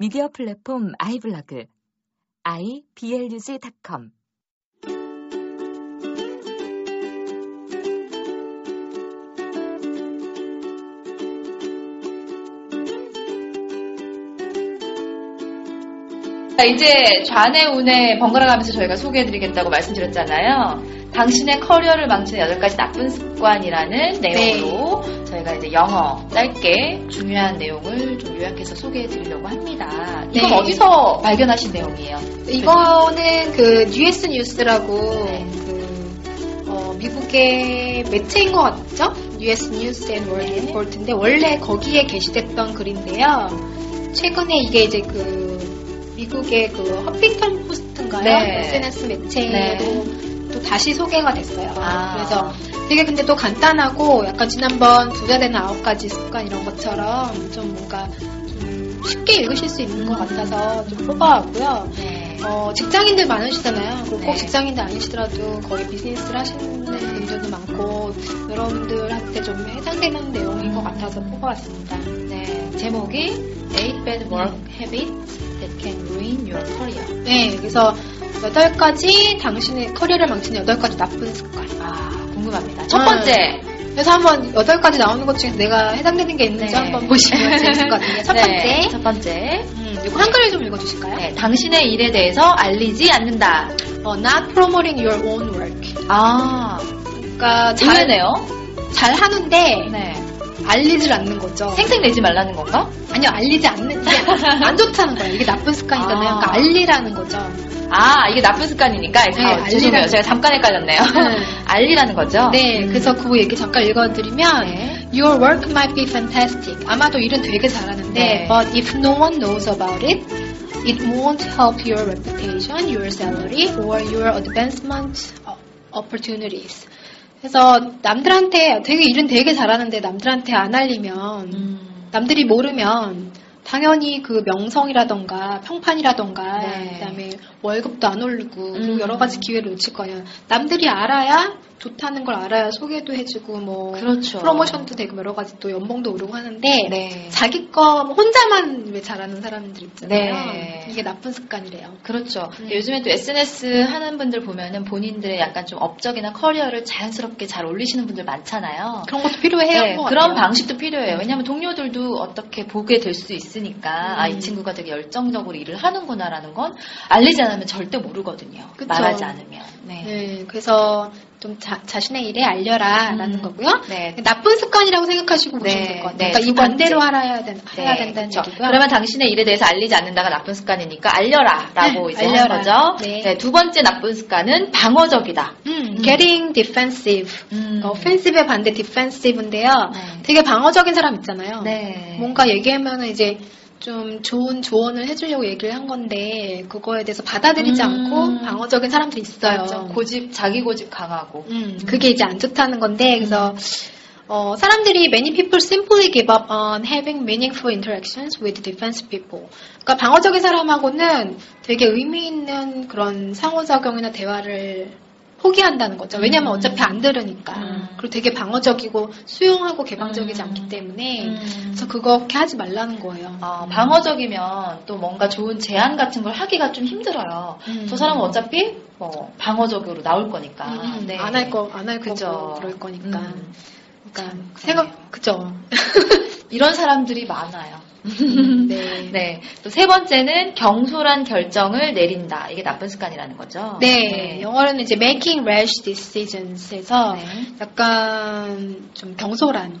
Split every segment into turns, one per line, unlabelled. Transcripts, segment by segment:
미디어 플랫폼 아이블로그 iblog.com
자, 이제 좌뇌 우뇌 번갈아 가면서 저희가 소개해드리겠다고 말씀드렸잖아요. 당신의 커리어를 망치는 8가지 나쁜 습관이라는 내용으로 저희가 이제 영어 짧게 중요한 내용을 좀 요약해서 소개해 드리려고 합니다. 이건
네.
어디서 발견하신 내용이에요?
이거는 그 뉴스 뉴스라고
네.
그 어, 미국의 매체인 것 같죠? US 뉴스 앤 월드
네.
리포트인데 원래 거기에 게시됐던 글인데요. 최근에 이게 이제 그 미국의 그 허핑턴 포스트인가요?
네.
SNS 매체로
네.
또 다시 소개가 됐어요.
아.
그래서 되게 근데 또 간단하고 약간 지난번 부자 되는 아홉 가지 습관 이런 것처럼 좀 뭔가 좀 쉽게 읽으실 수 있는 것 같아서 좀 뽑아왔고요.
네.
어, 직장인들 많으시잖아요. 그리고
네.
꼭 직장인들 아니시더라도 거의 비즈니스를 하시는 분들도 많고 여러분들한테 좀 해당되는 내용인 것 같아서 뽑아왔습니다.
네. 제목이 Eight Bad Work Habits That Can Ruin Your Career.
네, 그래서 여덟 가지 당신의 커리어를 망치는 여덟 가지 나쁜 습관.
아, 궁금합니다. 첫
음.
번째.
그래서 한번 여덟 가지 나오는 것 중에서 내가 해당되는 게 있는지
네.
한번 보시면 재밌을 것 같아요. 첫
네,
번째.
첫 번째.
음, 이거 한글을 좀 읽어주실까요?
네, 당신의 일에 대해서 알리지 않는다.
어, not promoting your own work.
아,
그러니까 잘,
의외네요.
잘 하는데
네.
알리질 않는 거죠.
생색 내지 말라는 건가?
아니요, 알리지 않는 게 안 좋다는 거예요. 이게 나쁜 습관이잖아요.
아.
그러니까 알리라는 거죠.
아, 이게 나쁜 습관이니까.
네,
아, 죄송해요. 제가 잠깐 헷갈렸네요.
네.
알리라는 거죠?
네,
음.
그래서 그 얘기 잠깐 읽어드리면
네.
Your work might be fantastic. 아마도 일은 되게 잘하는데
네.
But if no one knows about it, it won't help your reputation, your salary, or your advancement opportunities. 그래서 남들한테 되게 일은 되게 잘하는데 남들한테 안 알리면
음.
남들이 모르면 당연히 그 명성이라던가 평판이라던가
네.
그다음에 월급도 안 오르고 그리고
음.
여러 가지 기회를 놓칠 거예요. 남들이 알아야 좋다는 걸 알아야 소개도 해주고 뭐
그렇죠.
프로모션도 되고 여러 가지 또 연봉도 오르고 하는데
네.
자기 거 혼자만 왜 잘하는 사람들 있잖아요.
네.
이게 나쁜 습관이래요.
그렇죠.
음.
요즘에 또 SNS 하는 분들 보면은 본인들의 약간 좀 업적이나 커리어를 자연스럽게 잘 올리시는 분들 많잖아요.
그런 것도 필요해요.
네,
것
그런. 방식도 필요해요. 왜냐하면 동료들도 어떻게 보게 될 수 있으니까 아, 이
음.
친구가 되게 열정적으로 일을 하는구나라는 건 알리지 않으면 절대 모르거든요.
그쵸.
말하지 않으면. 네.
네, 그래서 좀 자, 자신의 일에 알려라라는
음.
거고요.
네.
나쁜 습관이라고 생각하시고
네,
보시면 될것 같아요.
네,
그러니까 두이 반대로 해야, 된, 해야
네,
된다는
그렇죠.
얘기고요.
그러면 당신의 일에 대해서 알리지 않는다가 나쁜 습관이니까 알려라라고
네,
이제
알려라.
하는 거죠.
네.
두 번째 나쁜 습관은 방어적이다.
음, getting defensive.
음.
어, offensive의 반대 defensive인데요.
네.
되게 방어적인 사람 있잖아요.
네.
뭔가 얘기하면 이제 좀 좋은 조언을 해주려고 얘기를 한 건데 그거에 대해서 받아들이지
음.
않고 방어적인 사람들이 있어요.
맞죠. 고집, 자기 고집 강하고.
음, 그게 이제 안 좋다는 건데 그래서 어, 사람들이 many people simply give up on having meaningful interactions with defensive people. 그러니까 방어적인 사람하고는 되게 의미 있는 그런 상호작용이나 대화를 포기한다는 거죠. 왜냐면
음.
어차피 안 들으니까.
음.
그리고 되게 방어적이고 수용하고 개방적이지
음.
않기 때문에
음.
그래서 그렇게 하지 말라는 거예요.
어, 방어적이면 또 뭔가 좋은 제안 같은 걸 하기가 좀 힘들어요.
음.
저 사람은 어차피 뭐 방어적으로 나올 거니까.
음,
네.
안할 거, 안할
그죠.
거고 그럴 거니까.
음.
그러니까
참
생각, 그죠.
이런 사람들이 많아요.
네.
네. 또 세 번째는 경솔한 결정을 내린다. 이게 나쁜 습관이라는 거죠.
네, 영어로는 이제 making rash decisions에서
네.
약간 좀 경솔한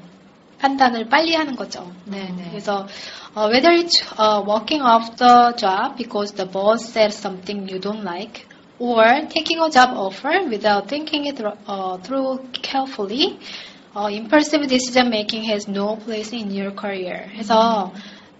판단을 빨리 하는 거죠.
네, 네.
그래서 어, whether it's uh, walking off the job because the boss said something you don't like, or taking a job offer without thinking it uh, through carefully, uh, impulsive decision making has no place in your career. 해서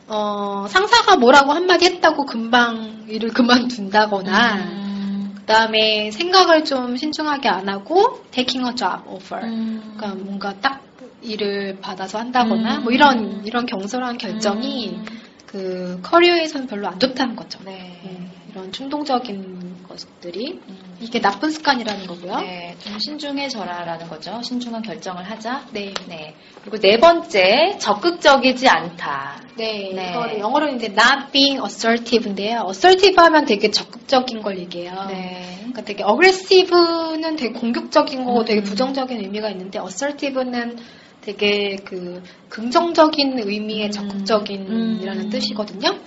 어, 상사가 뭐라고 한마디 했다고 금방 일을 그만둔다거나,
음.
그 다음에 생각을 좀 신중하게 안 하고, taking a job offer.
음.
그러니까 뭔가 딱 일을 받아서 한다거나,
음.
뭐 이런, 이런 경솔한 결정이
음.
그 커리어에서는 별로 안 좋다는 거죠.
네.
네, 이런 충동적인 것들이
음.
이게 나쁜 습관이라는 거고요.
네, 좀 신중해져라라는 거죠. 신중한 결정을 하자.
네.
네. 그리고 네 번째, 적극적이지 않다.
네,
네.
이거를 영어로 이제 not being assertive인데요. assertive 하면 되게 적극적인 걸 얘기해요.
네.
그러니까 되게 aggressive는 되게 공격적인 거고
음.
되게 부정적인 의미가 있는데 assertive는 되게 그 긍정적인 의미의
음.
적극적인이라는
음.
뜻이거든요.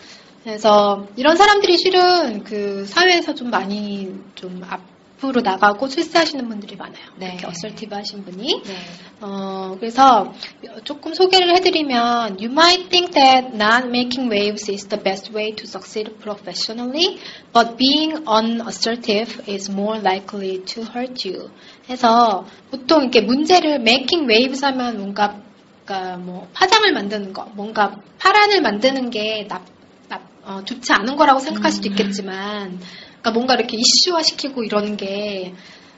그래서 이런 사람들이 실은 그 사회에서 좀 많이 좀 앞으로 나가고 출세하시는 분들이 많아요.
네.
이렇게 assertive 하신 분이.
네.
어, 그래서 조금 소개를 해드리면 You might think that not making waves is the best way to succeed professionally, but being unassertive is more likely to hurt you. 해서 보통 이렇게 문제를 making waves 하면 뭔가 그러니까 뭐 파장을 만드는 거, 뭔가 파란을 만드는 게 나, 나, 어, 좋지 않은 거라고 생각할 수도
음.
있겠지만, 그러니까 뭔가 이렇게 이슈화 시키고 이러는 게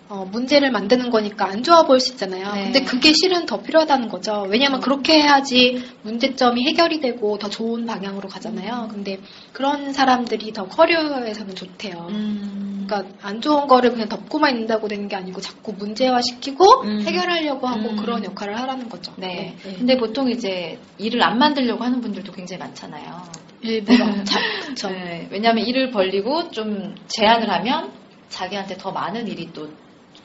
어, 문제를 만드는 거니까 안 좋아 보일 수 있잖아요.
네.
근데 그게 실은 더 필요하다는 거죠. 왜냐하면 그렇게 해야지 문제점이 해결이 되고 더 좋은 방향으로 가잖아요. 근데 그런 사람들이 더 커리어에서는 좋대요.
음.
그러니까 안 좋은 거를 그냥 덮고만 있는다고 되는 게 아니고 자꾸 문제화 시키고
음.
해결하려고 하고
음.
그런 역할을 하라는 거죠.
네.
네.
근데 보통 이제 일을 안 만들려고 하는 분들도 굉장히 많잖아요.
일부러 자, 그쵸.
네. 왜냐하면 일을 벌리고 좀 제한을 하면 자기한테 더 많은 일이 또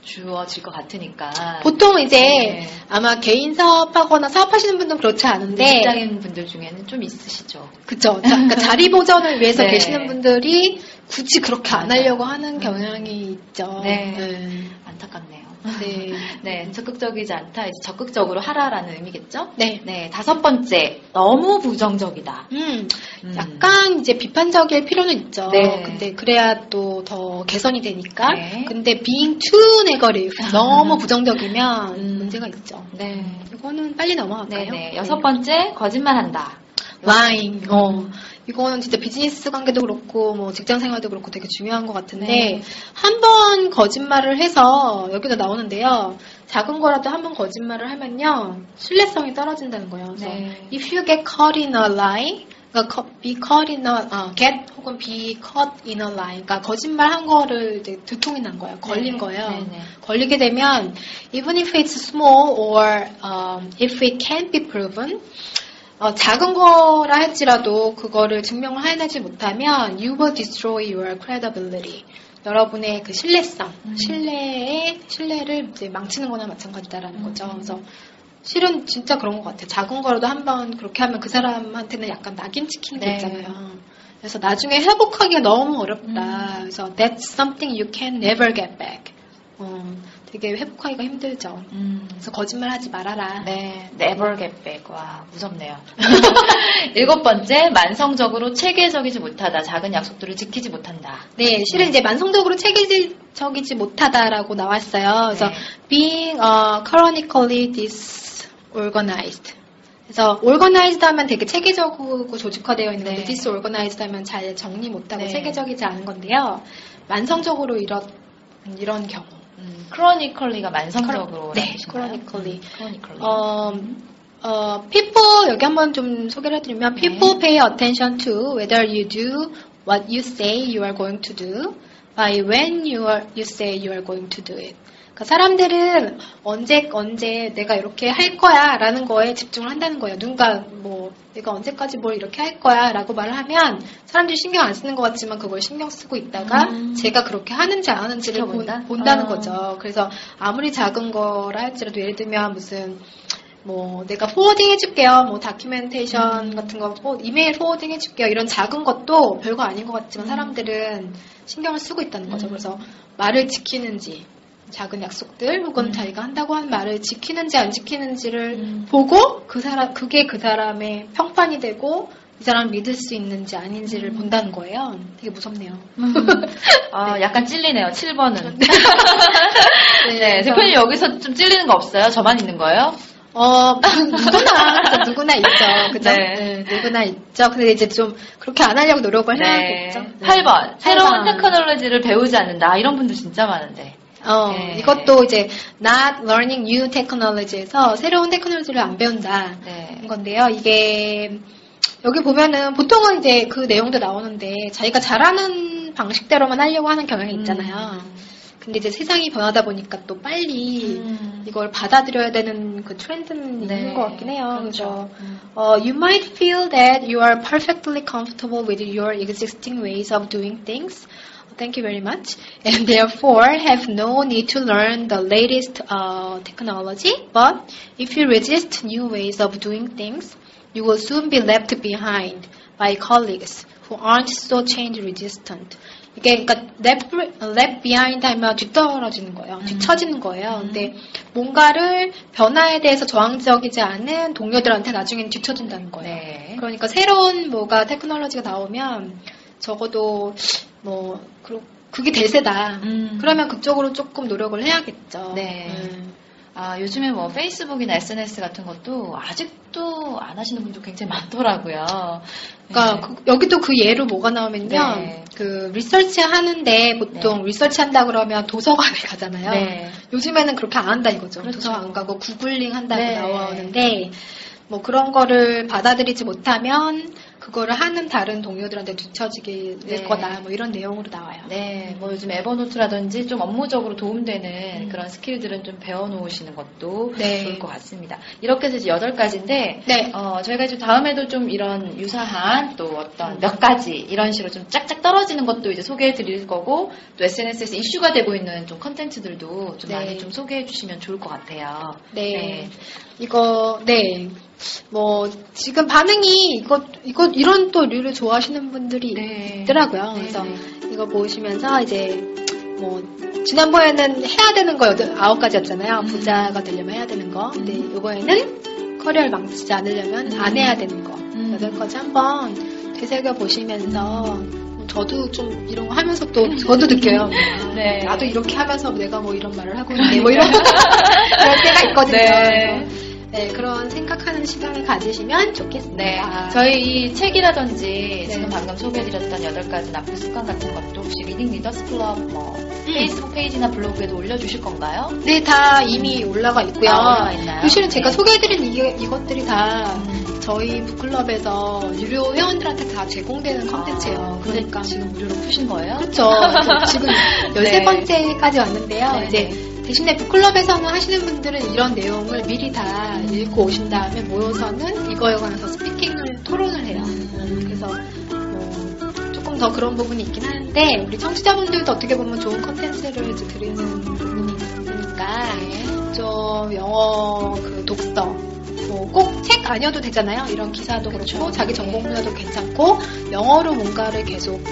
주어질 것 같으니까.
보통 이제
네.
아마 개인 사업하거나 사업하시는 분들은 그렇지 않은데
직장인 분들 중에는 좀 있으시죠.
그쵸. 자, 그러니까 자리 보전을 위해서
네.
계시는 분들이 굳이 그렇게 안. 하려고 하는 경향이 있죠.
네.
네.
안타깝네요.
네.
네, 적극적이지 않다. 이제 적극적으로 하라라는 의미겠죠?
네.
네, 다섯 번째, 너무 부정적이다.
음,
음.
약간 이제 비판적일 필요는 있죠.
네.
근데 그래야 또 더 개선이 되니까.
네.
근데 being too negative, 너무 부정적이면
음.
문제가 있죠.
네.
이거는 빨리 넘어갈까요?
네, 네. 여섯 번째, 거짓말한다.
lying. 어, 이거는 진짜 비즈니스 관계도 그렇고, 뭐 직장 생활도 그렇고 되게 중요한 것 같은데,
네.
한번 거짓말을 해서, 여기도 나오는데요. 작은 거라도 한번 거짓말을 하면요, 신뢰성이 떨어진다는 거예요. 그래서,
네.
if you get caught in a lie, 그러니까 be caught in a, 어, get 혹은 be caught in a lie. 그러니까 거짓말 한 거를 이제 두통이 난 거예요. 걸린
네.
거예요.
네, 네.
걸리게 되면, even if it's small or um, if it can't be proven, 어, 작은 거라 할지라도 그거를 증명을 해내지 못하면 you will destroy your credibility. 여러분의 그 신뢰성,
음.
신뢰의 신뢰를 이제 망치는 거나 마찬가지다라는
음.
거죠. 그래서 실은 진짜 그런 것 같아요. 작은 거라도 한번 그렇게 하면 그 사람한테는 약간 낙인 찍히는 게
네.
있잖아요. 그래서 나중에 회복하기가 너무 어렵다.
음.
그래서 that's something you can never get back. 어, 되게 회복하기가 힘들죠.
음.
그래서 거짓말 하지 말아라.
네, never get back. 와, 무섭네요. 일곱 번째, 만성적으로 체계적이지 못하다. 작은 약속들을 지키지 못한다.
네, 실은 이제 만성적으로 체계적이지 못하다라고 나왔어요. 그래서
네.
being uh, chronically disorganized. 그래서 organized 하면 되게 체계적이고 조직화되어 있는 건데
네.
disorganized 하면 잘 정리 못하고
네.
체계적이지 않은 건데요. 만성적으로 이런 이런 경우.
음, chronically가 만성적으로.
네, chronically.
chronically.
어, 어, people 여기 한번 좀 소개를 해드리면
네.
people pay attention to whether you do what you say you are going to do by when you are you say you are going to do it. 그러니까 사람들은 언제 언제 내가 이렇게 할 거야라는 거에 집중을 한다는 거예요. 누군가 뭐 내가 언제까지 뭘 이렇게 할 거야라고 말을 하면 사람들이 신경 안 쓰는 것 같지만 그걸 신경 쓰고 있다가
음.
제가 그렇게 하는지 안 하는지를 본,
지켜본다?
본다는
어.
거죠. 그래서 아무리 작은 거라 할지라도 예를 들면 무슨 뭐 내가 forwarding 해줄게요. 뭐 documentation 같은 거 포- 이메일 forwarding 해줄게요. 이런 작은 것도 별거 아닌 것 같지만 사람들은 신경을 쓰고 있다는 거죠.
음.
그래서 말을 지키는지 작은 약속들 혹은
음.
자기가 한다고 한 말을 지키는지 안 지키는지를
음.
보고 그 사람 그게 그 사람의 평판이 되고 이 사람 믿을 수 있는지 아닌지를 본다는 거예요. 되게 무섭네요.
아, 약간 찔리네요. 7번은.
네,
네,
그래서-
대표님 여기서 좀 찔리는 거 없어요? 저만 있는 거예요?
어, 누구나, 누구나 있죠. 그죠?
네.
네, 누구나 있죠. 근데 이제 좀 그렇게 안 하려고 노력을 해야겠죠. 네.
8번. 새로운
8번.
테크놀로지를 배우지 않는다. 이런 분들 진짜 많은데.
어,
네.
이것도 이제 not learning new technology에서 새로운 테크놀로지를 안 배운다.
네.
는 건데요. 이게 여기 보면은 보통은 이제 그 내용도 나오는데 자기가 잘하는 방식대로만 하려고 하는 경향이 있잖아요. 근데 이제 세상이 변하다 보니까 또 빨리
음.
이걸 받아들여야 되는 그 트렌드는
네.
있는 것 같긴 해요. 그래서
그렇죠. 음.
어, you might feel that you are perfectly comfortable with your existing ways of doing things. Thank you very much. And therefore have no need to learn the latest uh, technology. But if you resist new ways of doing things, you will soon be left behind by colleagues who aren't so change resistant. 이게 그러니까 left, left behind 하면 뒤떨어지는 거예요. 뒤처지는 거예요. 근데 뭔가를 변화에 대해서 저항적이지 않은 동료들한테 나중엔 뒤처진다는 거예요.
네.
그러니까 새로운 뭐가 테크놀로지가 나오면 적어도 뭐 그- 그게 대세다.
음.
그러면 그쪽으로 조금 노력을 해야겠죠.
네.
음.
아, 요즘에 뭐 페이스북이나 SNS 같은 것도 아직도 안 하시는 분도 굉장히 많더라고요.
그러니까
네.
그- 여기도 그 예로 뭐가 나오면요.
네.
그 리서치 하는데 보통 리서치 한다 그러면 도서관에 가잖아요.
네.
요즘에는 그렇게 안 한다 이거죠.
그렇죠.
도서관 안 가고 구글링 한다고
네.
나오는데 뭐 그런 거를 받아들이지 못하면 그거를 하는 다른 동료들한테 뒤처지게 될
네.
거다. 뭐 이런 내용으로 나와요.
네, 뭐 요즘 에버노트라든지 좀 업무적으로 도움되는
음.
그런 스킬들은 좀 배워놓으시는 것도
네.
좋을 것 같습니다. 이렇게 해서 이제 여덟 가지인데,
네.
어, 저희가 이제 다음에도 좀 이런 유사한 또 어떤 몇 가지 이런 식으로 좀 짝짝 떨어지는 것도 이제 소개해 드릴 거고, 또 SNS에서 이슈가 되고 있는 좀 컨텐츠들도 좀
네.
많이 좀 소개해 주시면 좋을 것 같아요.
네. 이거, 네. 뭐, 지금 반응이, 이거, 이거, 이런 또 류를 좋아하시는 분들이
네.
있더라고요.
네,
그래서
네.
이거 보시면서 이제, 뭐, 지난번에는 해야 되는 거 여덟, 아홉 가지였잖아요.
음.
부자가 되려면 해야 되는 거. 근데 이번에는 커리어를 망치지 않으려면 안 해야 되는 거.
음.
여덟 가지 한번 되새겨 보시면서 저도 좀 이런 거 하면서 또 저도 느껴요. 아,
네.
나도 이렇게 하면서 내가 뭐 이런 말을 하고 있네. 뭐 이런 그럴 때가 있거든요.
네.
네, 그런 생각하는 시간을 가지시면 좋겠습니다.
네. 저희 이 책이라든지 지금
네.
방금 소개해드렸던 여덟 가지 나쁜 습관 같은 것도 혹시 리딩 리더스 클럽 뭐 페이스북 페이지나 블로그에도 올려주실 건가요?
네, 다 이미 올라가 있고요.
아, 있나요?
사실은 제가
네.
소개해드린 이게, 이것들이 다
음.
저희 북클럽에서 유료 회원들한테 다 제공되는 컨텐츠예요.
아,
그러니까
지금 무료로 푸신 거예요?
그렇죠. 지금 13번째까지 왔는데요.
네,
이제
네.
대신에 북클럽에서는 하시는 분들은 이런 내용을 미리 다 읽고 오신 다음에 모여서는 이거에 관해서 speaking을 토론을 해요. 음, 그래서 뭐 조금 더 그런 부분이 있긴 하는데 우리 청취자분들도 어떻게 보면 좋은 컨텐츠를 드리는 부분이 있으니까 좀 영어 그 독서 뭐 꼭책 아니어도 되잖아요. 이런 기사도 그렇고 자기 전공 분야도 괜찮고 영어로 뭔가를 계속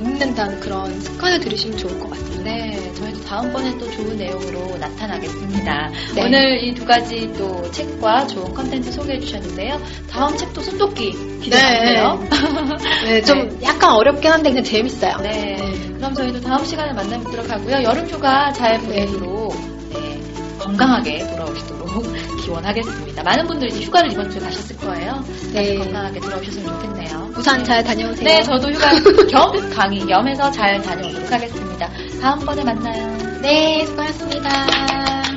읽는다는 그런 습관을 들이시면 좋을 것.
네, 저희도 다음번에 또 좋은 내용으로 나타나겠습니다.
네.
오늘 이 두 가지 또 책과 좋은 컨텐츠 소개해 주셨는데요. 다음 책도 손독기 기대하세요.
네, 좀 약간 어렵긴 한데 그냥 재밌어요.
네. 그럼 저희도 다음 시간에 만나뵙도록 하고요. 여름 휴가 잘 보내도록 네, 건강하게 돌아오시도록 기원하겠습니다. 많은 분들이 이제 휴가를 이번 주에 가셨을 거예요.
네.
건강하게 돌아오셨으면 좋겠네요.
부산 잘 다녀오세요.
네, 저도 휴가 겸 강의 겸해서 잘 다녀오도록 하겠습니다. 다음번에 만나요.
네, 수고하셨습니다.